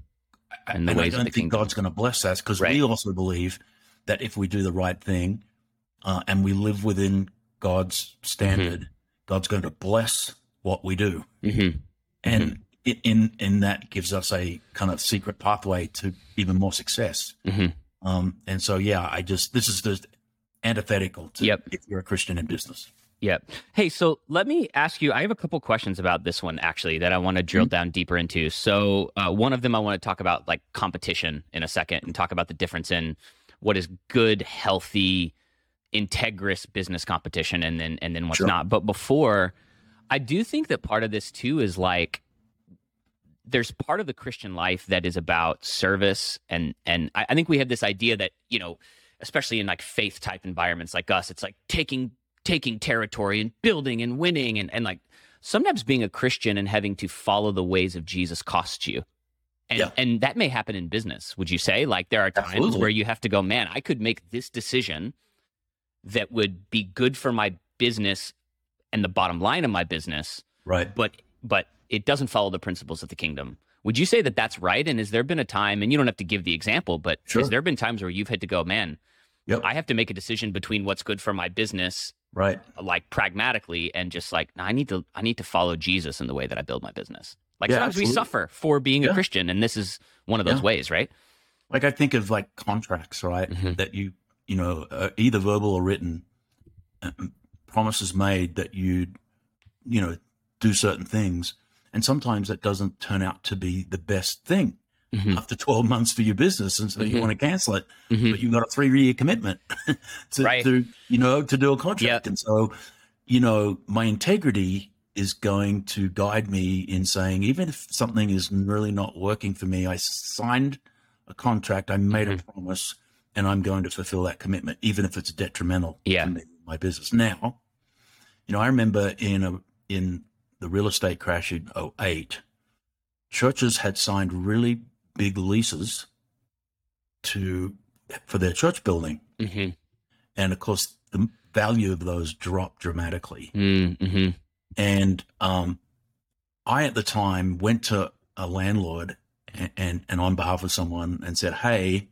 [SPEAKER 1] And the
[SPEAKER 2] I
[SPEAKER 1] ways of
[SPEAKER 2] don't think
[SPEAKER 1] kingdom.
[SPEAKER 2] god's going to bless us because
[SPEAKER 1] Right.
[SPEAKER 2] we also believe that if we do the right thing uh, and we live within god's standard
[SPEAKER 1] Mm-hmm.
[SPEAKER 2] god's going to bless what we do
[SPEAKER 1] Mhm.
[SPEAKER 2] and in, in in that gives us a kind of secret pathway to even more success.
[SPEAKER 1] Mhm.
[SPEAKER 2] Um, and so, yeah, I just this is just antithetical to
[SPEAKER 1] Yep.
[SPEAKER 2] if you're a Christian in business.
[SPEAKER 1] Yep. Hey, so let me ask you. I have a couple questions about this one actually that I want to drill down deeper into. So, uh, one of them I want to talk about like competition in a second and talk about the difference in what is good, healthy, integrous business competition, and then and then what's
[SPEAKER 2] Sure.
[SPEAKER 1] not. But before, I do think that part of this too is like there's part of the Christian life that is about service and and I, I think we have this idea that you know especially in like faith type environments like us it's like taking taking territory and building and winning and, and like sometimes being a Christian and having to follow the ways of Jesus costs you. And
[SPEAKER 2] Yeah.
[SPEAKER 1] and that may happen in business, would you say? Like there are times
[SPEAKER 2] Absolutely.
[SPEAKER 1] where you have to go, man, I could make this decision that would be good for my business and the bottom line of my business,
[SPEAKER 2] Right.
[SPEAKER 1] but but it doesn't follow the principles of the kingdom. Would you say that that's right? And has there been a time, and you don't have to give the example, but
[SPEAKER 2] Sure.
[SPEAKER 1] has there been times where you've had to go, man,
[SPEAKER 2] Yep.
[SPEAKER 1] I have to make a decision between what's good for my business
[SPEAKER 2] right.
[SPEAKER 1] like pragmatically and just like no, I need to I need to follow Jesus in the way that I build my business. Like
[SPEAKER 2] Yeah,
[SPEAKER 1] sometimes we suffer for being a Christian, and this is one of those
[SPEAKER 2] Yeah.
[SPEAKER 1] ways, right?
[SPEAKER 2] Like I think of like contracts, right?
[SPEAKER 1] Mhm.
[SPEAKER 2] That you you know uh, either verbal or written uh, promises made that you'd you know do certain things, and sometimes that doesn't turn out to be the best thing
[SPEAKER 1] Mhm.
[SPEAKER 2] after 12 months for your business and so you
[SPEAKER 1] Mhm.
[SPEAKER 2] want to cancel it
[SPEAKER 1] Mhm.
[SPEAKER 2] but you've got a three year commitment to,
[SPEAKER 1] Right.
[SPEAKER 2] to you know to do a contract
[SPEAKER 1] Yep.
[SPEAKER 2] and so you know my integrity is going to guide me in saying even if something is really not working for me i signed a contract i made
[SPEAKER 1] Mm-hmm.
[SPEAKER 2] a promise and i'm going to fulfill that commitment even if it's detrimental
[SPEAKER 1] Yeah.
[SPEAKER 2] to me, my business now you know i remember in a in the real estate crash in 08 churches had signed really big leases to for their church building,
[SPEAKER 1] Mm-hmm.
[SPEAKER 2] and of course the value of those dropped dramatically.
[SPEAKER 1] Mm-hmm.
[SPEAKER 2] And um, I at the time went to a landlord and, and and on behalf of someone and said, "Hey,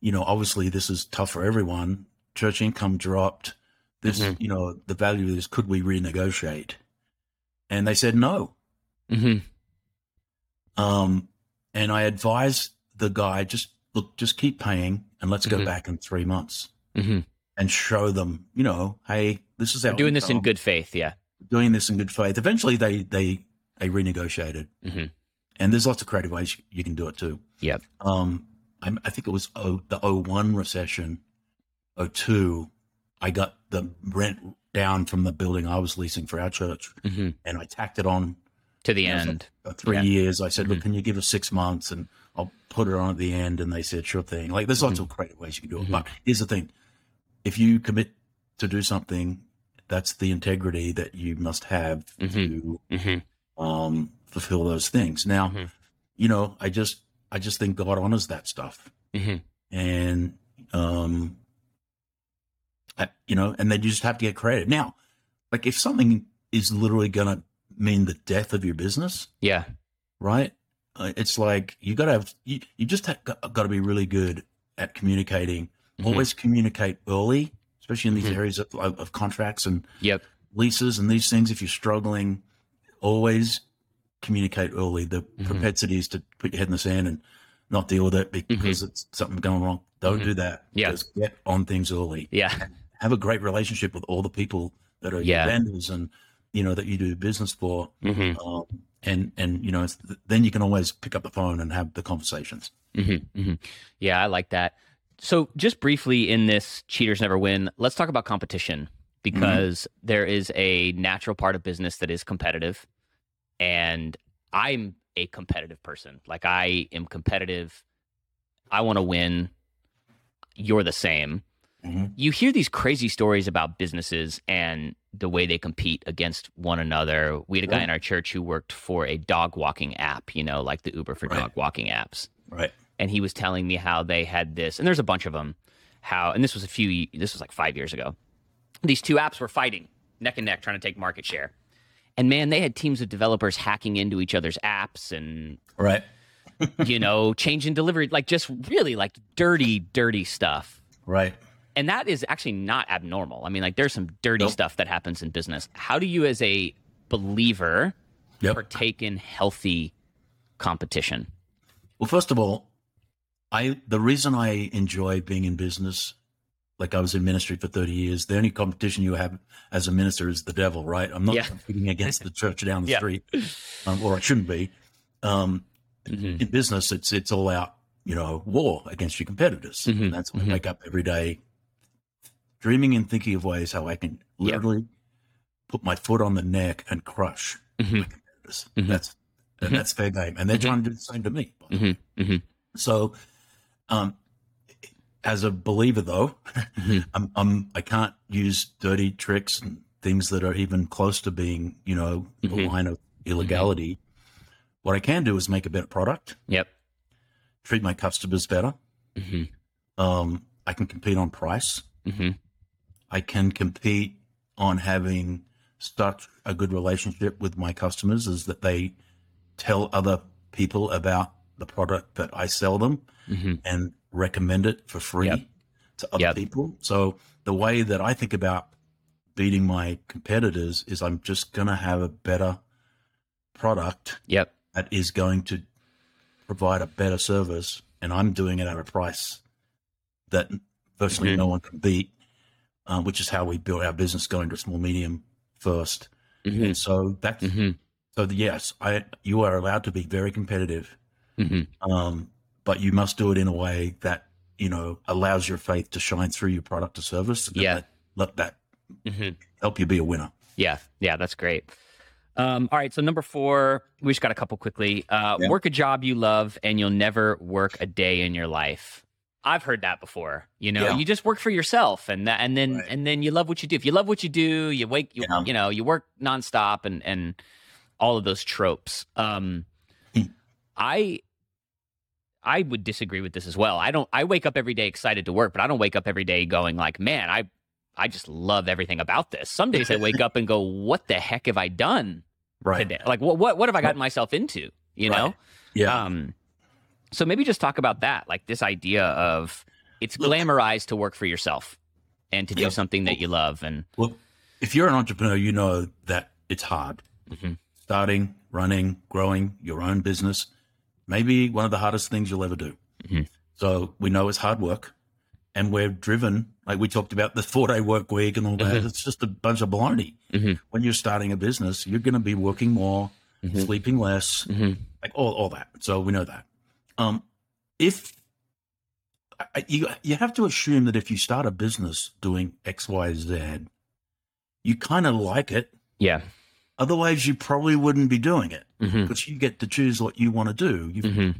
[SPEAKER 2] you know, obviously this is tough for everyone. Church income dropped. This,
[SPEAKER 1] Mhm.
[SPEAKER 2] you know, the value of this. Could we renegotiate?" And they said no.
[SPEAKER 1] Mm-hmm.
[SPEAKER 2] Um, and I advised the guy, just look, just keep paying, and let's go
[SPEAKER 1] Mhm.
[SPEAKER 2] back in three months
[SPEAKER 1] Mm-hmm.
[SPEAKER 2] and show them, you know, hey, this is our
[SPEAKER 1] Doing this in good faith. Yeah.
[SPEAKER 2] doing this in good faith. Eventually, they they they renegotiated,
[SPEAKER 1] Mm-hmm.
[SPEAKER 2] and there's lots of creative ways you can do it too.
[SPEAKER 1] Yep.
[SPEAKER 2] Um, I, I think it was oh, the 01 recession, 02, I got the rent down from the building I was leasing for our church,
[SPEAKER 1] Mm-hmm.
[SPEAKER 2] and I tacked it on
[SPEAKER 1] To the
[SPEAKER 2] Yeah,
[SPEAKER 1] end.
[SPEAKER 2] three
[SPEAKER 1] Yeah.
[SPEAKER 2] years. I said, look, can you give us six months, and I'll put it on at the end. And they said, sure thing. Like there's lots of creative ways you can do it.
[SPEAKER 1] Mhm.
[SPEAKER 2] But here's the thing: if you commit to do something, that's the integrity that you must have to
[SPEAKER 1] Mm-hmm.
[SPEAKER 2] um, fulfill those things. Now,
[SPEAKER 1] Mhm.
[SPEAKER 2] you know, I just I just think God honors that stuff,
[SPEAKER 1] Mm-hmm.
[SPEAKER 2] and um, I, you know, and then you just have to get credit. Now, like if something is literally going to mean the death of your business,
[SPEAKER 1] Yeah.
[SPEAKER 2] right? Uh, it's like you got to have you, you just have got, got to be really good at communicating.
[SPEAKER 1] Mhm.
[SPEAKER 2] Always communicate early, especially in these
[SPEAKER 1] Mhm.
[SPEAKER 2] areas of, of, of contracts and
[SPEAKER 1] Yep.
[SPEAKER 2] leases and these things. If you're struggling, always communicate early. The
[SPEAKER 1] Mhm.
[SPEAKER 2] propensity is to put your head in the sand and not deal with it because it's something going wrong. Don't
[SPEAKER 1] Mhm.
[SPEAKER 2] do that.
[SPEAKER 1] Yeah.
[SPEAKER 2] Just get on things early.
[SPEAKER 1] Yeah.
[SPEAKER 2] Have a great relationship with all the people that are
[SPEAKER 1] Yeah.
[SPEAKER 2] your vendors and you know that you do business for.
[SPEAKER 1] Mm-hmm.
[SPEAKER 2] Um, and and you know then you can always pick up the phone and have the conversations.
[SPEAKER 1] Mm-hmm. hmm Yeah, I like that. So, just briefly in this Cheaters Never Win, let's talk about competition because there is a natural part of business that is competitive. And I'm a competitive person. Like, I am competitive. I want to win. You're the same.
[SPEAKER 2] Mhm.
[SPEAKER 1] You hear these crazy stories about businesses and the way they compete against one another. We had a guy
[SPEAKER 2] Sure.
[SPEAKER 1] in our church who worked for a dog walking app, you know, like the Uber for
[SPEAKER 2] Right.
[SPEAKER 1] dog walking apps
[SPEAKER 2] Right.
[SPEAKER 1] and he was telling me how they had this and there's a bunch of them how and this was a few this was like five years ago these two apps were fighting neck and neck trying to take market share and man they had teams of developers hacking into each other's apps and
[SPEAKER 2] Right.
[SPEAKER 1] you know changing delivery like just really like dirty dirty stuff
[SPEAKER 2] Right.
[SPEAKER 1] And that is actually not abnormal i mean like there's some dirty
[SPEAKER 2] Nope.
[SPEAKER 1] stuff that happens in business how do you as a believer
[SPEAKER 2] Yep.
[SPEAKER 1] partake in healthy competition
[SPEAKER 2] Well, first of all, I the reason I enjoy being in business, like I was in ministry for thirty years, the only competition you have as a minister is the devil, right? I'm not
[SPEAKER 1] Yeah.
[SPEAKER 2] competing against the church down the
[SPEAKER 1] Yeah.
[SPEAKER 2] street, um, or I shouldn't be. Um,
[SPEAKER 1] Mhm.
[SPEAKER 2] in business, it's it's all out, you know, war against your competitors.
[SPEAKER 1] Mhm,
[SPEAKER 2] And that's why
[SPEAKER 1] mhm.
[SPEAKER 2] I wake up every day, dreaming and thinking of ways how I can literally put my foot on the neck and crush
[SPEAKER 1] Mhm.
[SPEAKER 2] my competitors.
[SPEAKER 1] Mhm.
[SPEAKER 2] That's
[SPEAKER 1] Mhm.
[SPEAKER 2] that's fair game, and they're
[SPEAKER 1] Mhm.
[SPEAKER 2] trying to do the same to me. by the way.
[SPEAKER 1] Mhm. Mhm.
[SPEAKER 2] So, um, as a believer, though. I'm, I'm I can't use dirty tricks and things that are even close to being, you know, the line of illegality. What I can do is make a better product,
[SPEAKER 1] yep
[SPEAKER 2] treat my customers better. Um, I can compete on price.
[SPEAKER 1] hmm
[SPEAKER 2] I can compete on having such a good relationship with my customers is that they tell other people about the product that I sell them
[SPEAKER 1] hmm
[SPEAKER 2] and recommend it for free
[SPEAKER 1] Yep.
[SPEAKER 2] to other
[SPEAKER 1] Yep.
[SPEAKER 2] people. So the way that I think about beating my competitors is I'm just going to have a better product
[SPEAKER 1] Yep.
[SPEAKER 2] that is going to provide a better service and I'm doing it at a price that virtually
[SPEAKER 1] Mhm.
[SPEAKER 2] no one can beat, uh, which is how we built our business going to small medium first.
[SPEAKER 1] hmm
[SPEAKER 2] And so that's
[SPEAKER 1] hmm
[SPEAKER 2] so the, yes, I you are allowed to be very competitive
[SPEAKER 1] hmm
[SPEAKER 2] um, but you must do it in a way that you know allows your faith to shine through your product or service. and
[SPEAKER 1] Yeah.
[SPEAKER 2] let, that
[SPEAKER 1] hmm
[SPEAKER 2] help you be a winner.
[SPEAKER 1] Yeah. Yeah. That's great. Um, all right. So number four, we just got a couple quickly. Uh,
[SPEAKER 2] Yeah.
[SPEAKER 1] Work a job you love, and you'll never work a day in your life. I've heard that before. You know,
[SPEAKER 2] Yeah.
[SPEAKER 1] you just work for yourself, and that, and then
[SPEAKER 2] Right.
[SPEAKER 1] and then you love what you do. If you love what you do, you wake, you,
[SPEAKER 2] Yeah.
[SPEAKER 1] you know, you work nonstop, and and all of those tropes. Um,
[SPEAKER 2] Hmm.
[SPEAKER 1] I I would disagree with this as well. I don't. I wake up every day excited to work, but I don't wake up every day going like, man, I I just love everything about this. Some days I wake up and go, what the heck have I done
[SPEAKER 2] Right.
[SPEAKER 1] today? Like, what what what have I gotten myself into? You know.
[SPEAKER 2] Yeah.
[SPEAKER 1] Um, so maybe just talk about that, like this idea of it's
[SPEAKER 2] Look-
[SPEAKER 1] glamorized to work for yourself and to do
[SPEAKER 2] Yeah.
[SPEAKER 1] something that you love. And
[SPEAKER 2] Well, if you're an entrepreneur, you know that it's hard.
[SPEAKER 1] Mhm.
[SPEAKER 2] Starting, running, growing your own business, maybe one of the hardest things you'll ever do.
[SPEAKER 1] Mhm.
[SPEAKER 2] So we know it's hard work, and we're driven. Like we talked about the four day work week and all that.
[SPEAKER 1] Mhm.
[SPEAKER 2] It's just a bunch of baloney.
[SPEAKER 1] Mhm.
[SPEAKER 2] When you're starting a business, you're going to be working more,
[SPEAKER 1] Mhm.
[SPEAKER 2] sleeping less,
[SPEAKER 1] Mhm.
[SPEAKER 2] like all, all that. So we know that. Um, if you you have to assume that if you start a business doing X, Y, Z, you kind of like it.
[SPEAKER 1] yeah,
[SPEAKER 2] Otherwise, you probably wouldn't be doing it
[SPEAKER 1] Mhm.
[SPEAKER 2] because you get to choose what you want to do. You've,
[SPEAKER 1] Mhm.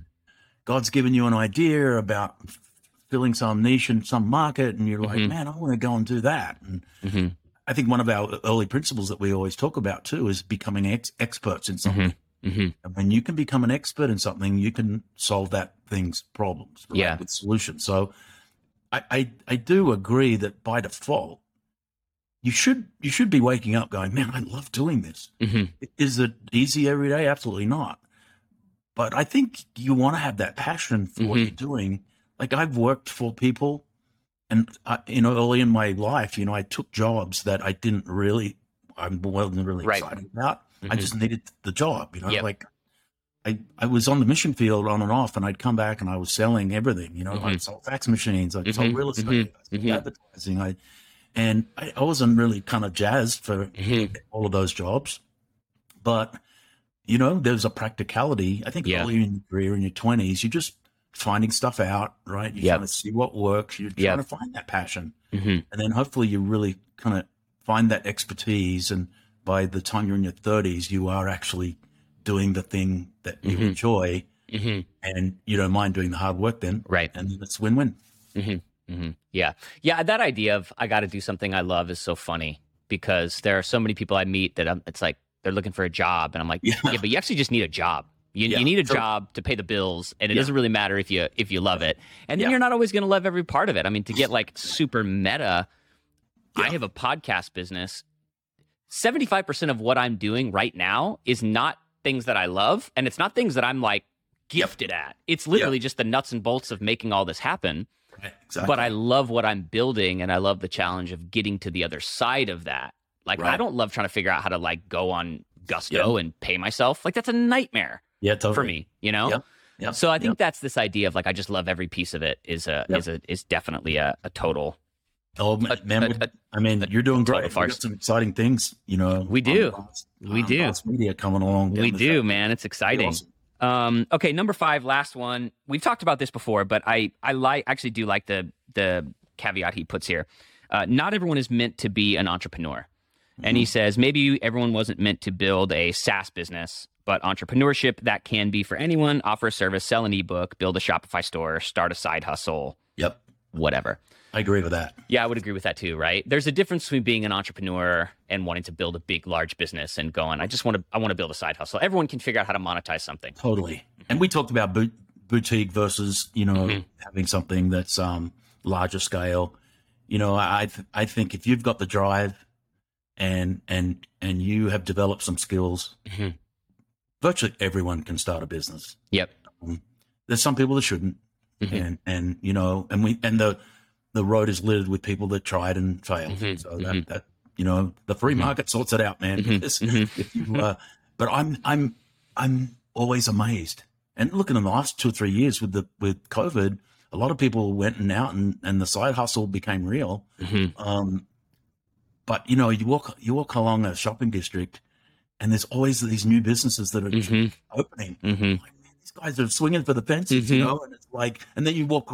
[SPEAKER 2] God's given you an idea about filling some niche in some market, and you're like,
[SPEAKER 1] Mhm.
[SPEAKER 2] man, I want to go and do that. And
[SPEAKER 1] Mhm.
[SPEAKER 2] I think one of our early principles that we always talk about too is becoming ex- experts in something.
[SPEAKER 1] Mhm.
[SPEAKER 2] And when you can become an expert in something, you can solve that thing's problems right,
[SPEAKER 1] Yeah.
[SPEAKER 2] with solutions. So I, I I do agree that by default, you should you should be waking up going, man, I love doing this.
[SPEAKER 1] Mhm.
[SPEAKER 2] Is it easy every day? Absolutely not. But I think you want to have that passion for what
[SPEAKER 1] Mhm.
[SPEAKER 2] you're doing. Like I've worked for people, and I, you know, early in my life, you know, I took jobs that I didn't really, I wasn't really
[SPEAKER 1] Right.
[SPEAKER 2] excited about. I
[SPEAKER 1] Mhm.
[SPEAKER 2] just needed the job, you know,
[SPEAKER 1] Yep.
[SPEAKER 2] like I, I was on the mission field on and off, and I'd come back and I was selling everything. You know, I
[SPEAKER 1] Mhm.
[SPEAKER 2] sold fax machines, I sold
[SPEAKER 1] Mhm,
[SPEAKER 2] real estate,
[SPEAKER 1] mhm,
[SPEAKER 2] I sold
[SPEAKER 1] mhm.
[SPEAKER 2] advertising. I and I, I wasn't really kind of jazzed for
[SPEAKER 1] Mhm.
[SPEAKER 2] all of those jobs, but you know, there's a practicality. I think
[SPEAKER 1] Yeah.
[SPEAKER 2] early in your career, in your twenties, you're just finding stuff out, right? You're
[SPEAKER 1] Yep.
[SPEAKER 2] trying to see what works. You're
[SPEAKER 1] Yep.
[SPEAKER 2] trying to find that passion,
[SPEAKER 1] Mhm.
[SPEAKER 2] and then hopefully you really kind of find that expertise and by the time you're in your 30s you are actually doing the thing that you
[SPEAKER 1] Mhm.
[SPEAKER 2] enjoy
[SPEAKER 1] Mhm.
[SPEAKER 2] and you don't mind doing the hard work then
[SPEAKER 1] Right.
[SPEAKER 2] and then it's win-win
[SPEAKER 1] hmm Yeah. Yeah. That idea of I got to do something I love is so funny because there are so many people I meet that I'm, it's like they're looking for a job. And I'm like,
[SPEAKER 2] Yeah.
[SPEAKER 1] yeah, but you actually just need a job. You,
[SPEAKER 2] Yeah,
[SPEAKER 1] you need a job to pay the bills, and it
[SPEAKER 2] Yeah.
[SPEAKER 1] doesn't really matter if you if you love it. And then
[SPEAKER 2] Yeah.
[SPEAKER 1] you're not always going to love every part of it. I mean, to get like super meta, I have a podcast business. Seventy five percent of what I'm doing right now is not things that I love, and it's not things that I'm like gifted at. It's literally just the nuts and bolts of making all this happen
[SPEAKER 2] right exactly
[SPEAKER 1] but I love what I'm building and I love the challenge of getting to the other side of that. Like I don't love trying to figure out how to like go on Gusto and pay myself. Like that's a nightmare
[SPEAKER 2] yeah totally.
[SPEAKER 1] for me, you know?
[SPEAKER 2] Yep.
[SPEAKER 1] So I think that's this idea of like I just love every piece of it is a is a is definitely a, a total
[SPEAKER 2] oh man,
[SPEAKER 1] a-
[SPEAKER 2] man,
[SPEAKER 1] a-
[SPEAKER 2] we- mean you're doing great we got some exciting things you know
[SPEAKER 1] We do.
[SPEAKER 2] Blast-
[SPEAKER 1] We do.
[SPEAKER 2] Media coming along
[SPEAKER 1] we do,
[SPEAKER 2] track.
[SPEAKER 1] man. It's exciting.
[SPEAKER 2] awesome.
[SPEAKER 1] Um, okay, number five, last one. We've talked about this before, but I I like actually do like the the caveat he puts here. Uh, not everyone is meant to be an entrepreneur, and he says maybe everyone wasn't meant to build a SaaS business, but entrepreneurship that can be for anyone. Offer a service, sell an ebook, build a Shopify store, start a side hustle,
[SPEAKER 2] yep
[SPEAKER 1] whatever.
[SPEAKER 2] I agree with that
[SPEAKER 1] Yeah, I would agree with that too, right? There's a difference between being an entrepreneur and wanting to build a big, large business and going, I just want to, I want to build a side hustle. Everyone can figure out how to monetize something.
[SPEAKER 2] Totally. And we talked about boot, boutique versus, you know,
[SPEAKER 1] Mhm.
[SPEAKER 2] having something that's um, larger scale. You know, I th- I think if you've got the drive and and and you have developed some skills,
[SPEAKER 1] Mhm.
[SPEAKER 2] virtually everyone can start a business.
[SPEAKER 1] Yep.
[SPEAKER 2] There's some people that shouldn't,
[SPEAKER 1] Mhm.
[SPEAKER 2] and and you know, and we and the the road is littered with people that tried and failed.
[SPEAKER 1] Mhm.
[SPEAKER 2] So that that you know, the free
[SPEAKER 1] Mhm.
[SPEAKER 2] market sorts it out, man.
[SPEAKER 1] Mhm. Mhm.
[SPEAKER 2] if you, uh, but I'm I'm I'm always amazed. And looking in the last two or three years with the with COVID, a lot of people went and out and, and the side hustle became real. Um, but you know, you walk you walk along a shopping district, and there's always these new businesses that are opening. Like, man, these guys are swinging for the fences, you know. And it's like, and then you walk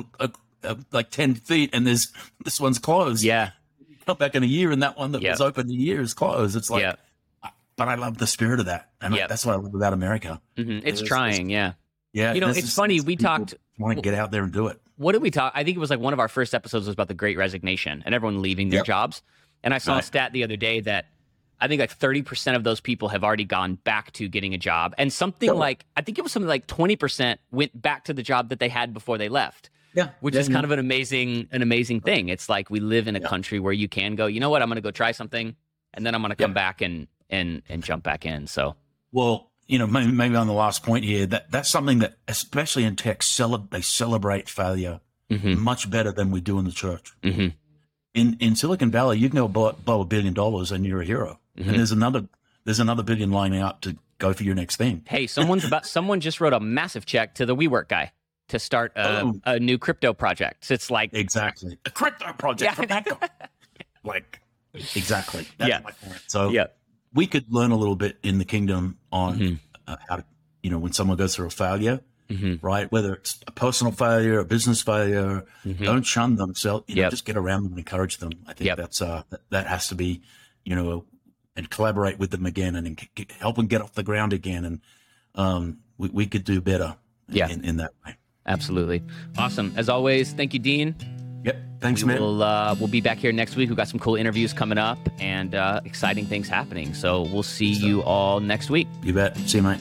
[SPEAKER 2] uh, like ten feet, and there's this one's closed.
[SPEAKER 1] Yeah.
[SPEAKER 2] Come back in a year, and that one that
[SPEAKER 1] Yeah.
[SPEAKER 2] was open a year is closed. It's like,
[SPEAKER 1] yeah.
[SPEAKER 2] but I love the spirit of that, and
[SPEAKER 1] Yeah.
[SPEAKER 2] that's what I love about America.
[SPEAKER 1] Mhm. It's
[SPEAKER 2] It's-
[SPEAKER 1] trying. Yeah.
[SPEAKER 2] Yeah,
[SPEAKER 1] You know, it's funny, we talked-
[SPEAKER 2] Want to get out there and do it?
[SPEAKER 1] What did we talk? I think it was like one of our first episodes was about the great resignation and everyone leaving their
[SPEAKER 2] Yep.
[SPEAKER 1] jobs. And I saw a stat the other day that I think like 30% of those people have already gone back to getting a job. And something
[SPEAKER 2] Yeah.
[SPEAKER 1] like, I think it was something like 20% went back to the job that they had before they left,
[SPEAKER 2] Yeah,
[SPEAKER 1] which is kind of an amazing, an amazing thing. It's like we live in a
[SPEAKER 2] Yeah.
[SPEAKER 1] country where you can go, you know what, I'm going to go try something and then I'm going to come
[SPEAKER 2] Yeah.
[SPEAKER 1] back and, and, and jump back in. So,
[SPEAKER 2] Well, you know, maybe, maybe on the last point here, that that's something that, especially in tech, cele- they celebrate failure
[SPEAKER 1] mhm,
[SPEAKER 2] much better than we do in the church.
[SPEAKER 1] mhm,
[SPEAKER 2] In in Silicon Valley, you can go blow, blow a billion dollars and you're a hero,
[SPEAKER 1] Mhm.
[SPEAKER 2] and there's another there's another billion lining up to go for your next thing.
[SPEAKER 1] Hey, someone's about someone just wrote a massive check to the WeWork guy to start a,
[SPEAKER 2] Oh.
[SPEAKER 1] a new crypto project. So it's like,
[SPEAKER 2] Exactly, a crypto project
[SPEAKER 1] Yeah.
[SPEAKER 2] from like, exactly. That's
[SPEAKER 1] Yeah.
[SPEAKER 2] my point. So
[SPEAKER 1] yeah,
[SPEAKER 2] we could learn a little bit in the kingdom on
[SPEAKER 1] Mhm.
[SPEAKER 2] uh, how to, you know, when someone goes through a failure,
[SPEAKER 1] hmm
[SPEAKER 2] right? Whether it's a personal failure, a business failure,
[SPEAKER 1] hmm
[SPEAKER 2] don't shun themselves. You know,
[SPEAKER 1] Yep.
[SPEAKER 2] just get around them and encourage them. I think
[SPEAKER 1] Yep.
[SPEAKER 2] that's uh that, that has to be, you know, and collaborate with them again and, and help them get off the ground again. And um, we, we could do better.
[SPEAKER 1] Yeah.
[SPEAKER 2] In, in that way.
[SPEAKER 1] Absolutely. Awesome. As always, thank you, Dean.
[SPEAKER 2] Yep. Thanks,
[SPEAKER 1] we
[SPEAKER 2] man.
[SPEAKER 1] will uh, we'll be back here next week. We've got some cool interviews coming up and uh, exciting things happening. So we'll see you all next week.
[SPEAKER 2] You bet. See you, mate.